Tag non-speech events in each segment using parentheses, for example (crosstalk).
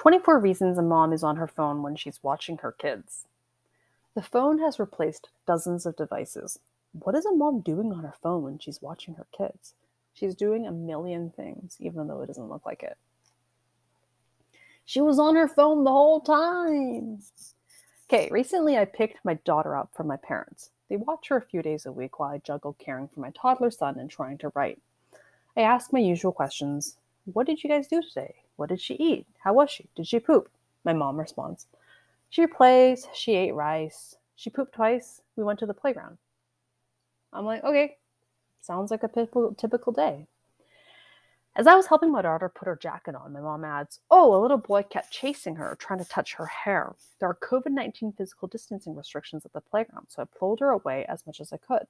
24 reasons a mom is on her phone when she's watching her kids. The phone has replaced dozens of devices. What is a mom doing on her phone when she's watching her kids? She's doing a million things, even though it doesn't look like it. She was on her phone the whole time. Okay, recently I picked my daughter up from my parents. They watch her a few days a week while I juggle caring for my toddler son and trying to write. I ask my usual questions What did you guys do today? What did she eat? How was she? Did she poop? My mom responds She plays, she ate rice, she pooped twice, we went to the playground. I'm like, okay, sounds like a typical, day. As I was helping my daughter put her jacket on, my mom adds, Oh, a little boy kept chasing her, trying to touch her hair. There are COVID 19 physical distancing restrictions at the playground, so I pulled her away as much as I could.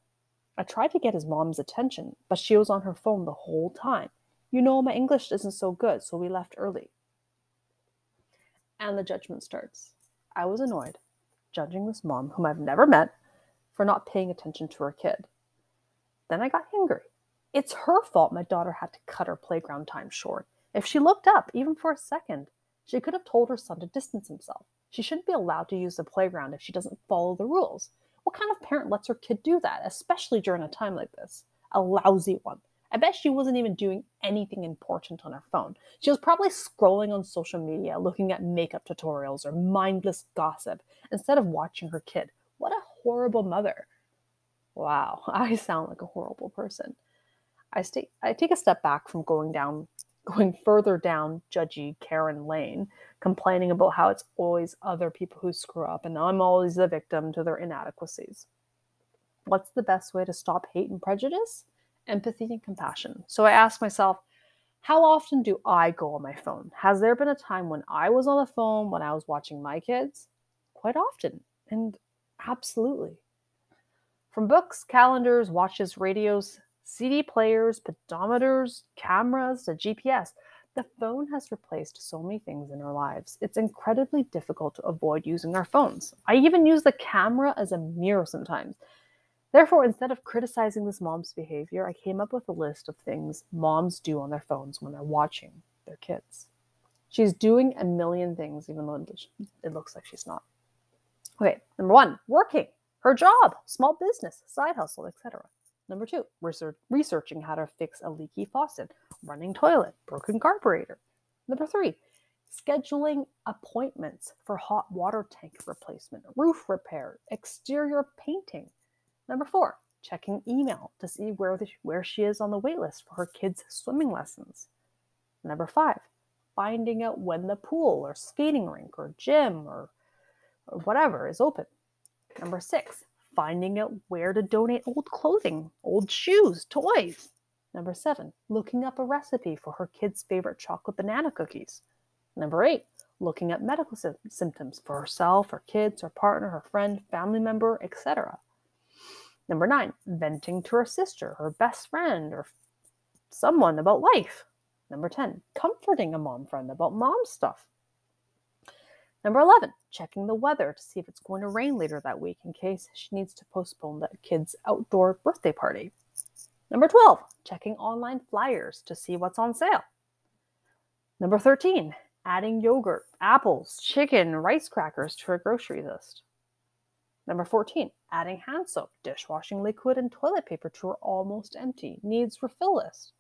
I tried to get his mom's attention, but she was on her phone the whole time. You know, my English isn't so good, so we left early. And the judgment starts. I was annoyed, judging this mom, whom I've never met, for not paying attention to her kid. Then I got angry. It's her fault my daughter had to cut her playground time short. If she looked up, even for a second, she could have told her son to distance himself. She shouldn't be allowed to use the playground if she doesn't follow the rules. What kind of parent lets her kid do that, especially during a time like this? A lousy one. I bet she wasn't even doing anything important on her phone. She was probably scrolling on social media, looking at makeup tutorials or mindless gossip instead of watching her kid. What a horrible mother. Wow, (laughs) I sound like a horrible person. I stay I take a step back from going down going further down judgy Karen Lane, complaining about how it's always other people who screw up and I'm always the victim to their inadequacies. What's the best way to stop hate and prejudice? Empathy and compassion. So I ask myself, how often do I go on my phone? Has there been a time when I was on the phone when I was watching my kids? Quite often. And absolutely. From books, calendars, watches, radios, CD players, pedometers, cameras, to GPS, the phone has replaced so many things in our lives. It's incredibly difficult to avoid using our phones. I even use the camera as a mirror sometimes. Therefore, instead of criticizing this mom's behavior, I came up with a list of things moms do on their phones when they're watching their kids. She's doing a million things, even though it looks like she's not. Okay, number one, working, her job, small business, side hustle, etc. Number two, research, researching how to fix a leaky faucet, running toilet, broken carburetor. Number three, scheduling appointments for hot water tank replacement, roof repair, exterior painting. Number four, checking email to see where, the, where she is on the waitlist for her kids' swimming lessons. Number five, finding out when the pool or skating rink or gym or, or whatever is open. Number six, finding out where to donate old clothing, old shoes, toys. Number seven, looking up a recipe for her kid's favorite chocolate banana cookies. Number eight, looking up medical sy- symptoms for herself, her kids, her partner, her friend, family member, etc. Number nine, venting to her sister, her best friend, or someone about life. Number 10, comforting a mom friend about mom stuff. Number 11, checking the weather to see if it's going to rain later that week in case she needs to postpone that kid's outdoor birthday party. Number 12, checking online flyers to see what's on sale. Number 13, adding yogurt, apples, chicken, rice crackers to her grocery list. Number 14, adding hand soap, dishwashing liquid, and toilet paper to her almost empty needs refill list.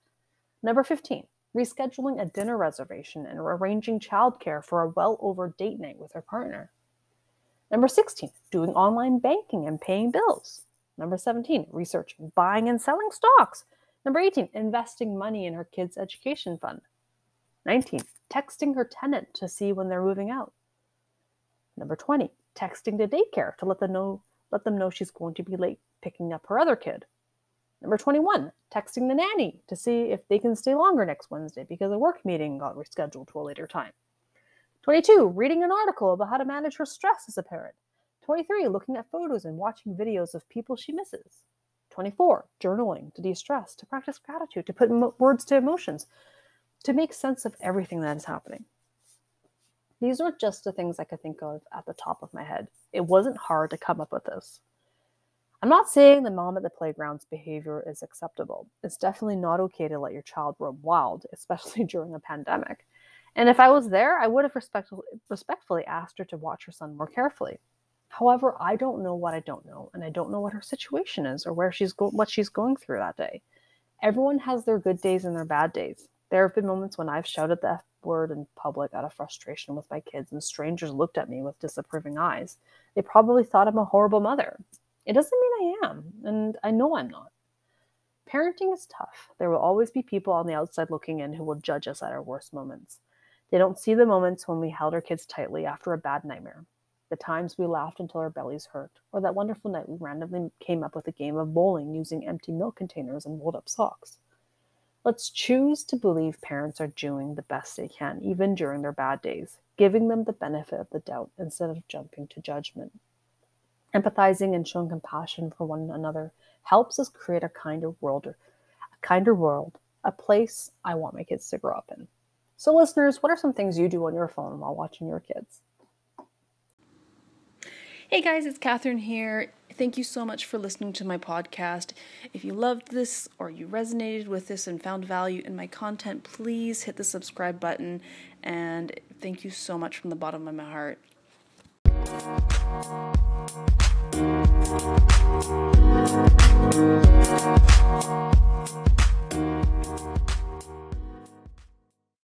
Number 15, rescheduling a dinner reservation, and arranging childcare for a well over date night with her partner. Number 16, doing online banking and paying bills. Number 17, researching buying and selling stocks. Number 18, investing money in her kids' education fund. 19, texting her tenant to see when they're moving out. Number 20, texting to daycare to let them know let them know she's going to be late picking up her other kid. Number 21, texting the nanny to see if they can stay longer next Wednesday because a work meeting got rescheduled to a later time. 22, reading an article about how to manage her stress as a parent. 23, looking at photos and watching videos of people she misses. 24, journaling to de stress, to practice gratitude, to put words to emotions, to make sense of everything that is happening. These are just the things I could think of at the top of my head. It wasn't hard to come up with this. I'm not saying the mom at the playground's behavior is acceptable. It's definitely not okay to let your child roam wild, (laughs) especially during a pandemic. And if I was there, I would have respectfully, respectfully asked her to watch her son more carefully. However, I don't know what I don't know, and I don't know what her situation is or where she's go- what she's going through that day. Everyone has their good days and their bad days. There have been moments when I've shouted the F word in public out of frustration with my kids, and strangers looked at me with disapproving eyes. They probably thought I'm a horrible mother. It doesn't mean I am, and I know I'm not. Parenting is tough. There will always be people on the outside looking in who will judge us at our worst moments. They don't see the moments when we held our kids tightly after a bad nightmare, the times we laughed until our bellies hurt, or that wonderful night we randomly came up with a game of bowling using empty milk containers and rolled up socks. Let's choose to believe parents are doing the best they can, even during their bad days, giving them the benefit of the doubt instead of jumping to judgment. Empathizing and showing compassion for one another helps us create a kinder world, a kinder world, a place I want my kids to grow up in. So, listeners, what are some things you do on your phone while watching your kids? Hey guys, it's Catherine here. Thank you so much for listening to my podcast. If you loved this or you resonated with this and found value in my content, please hit the subscribe button. And thank you so much from the bottom of my heart.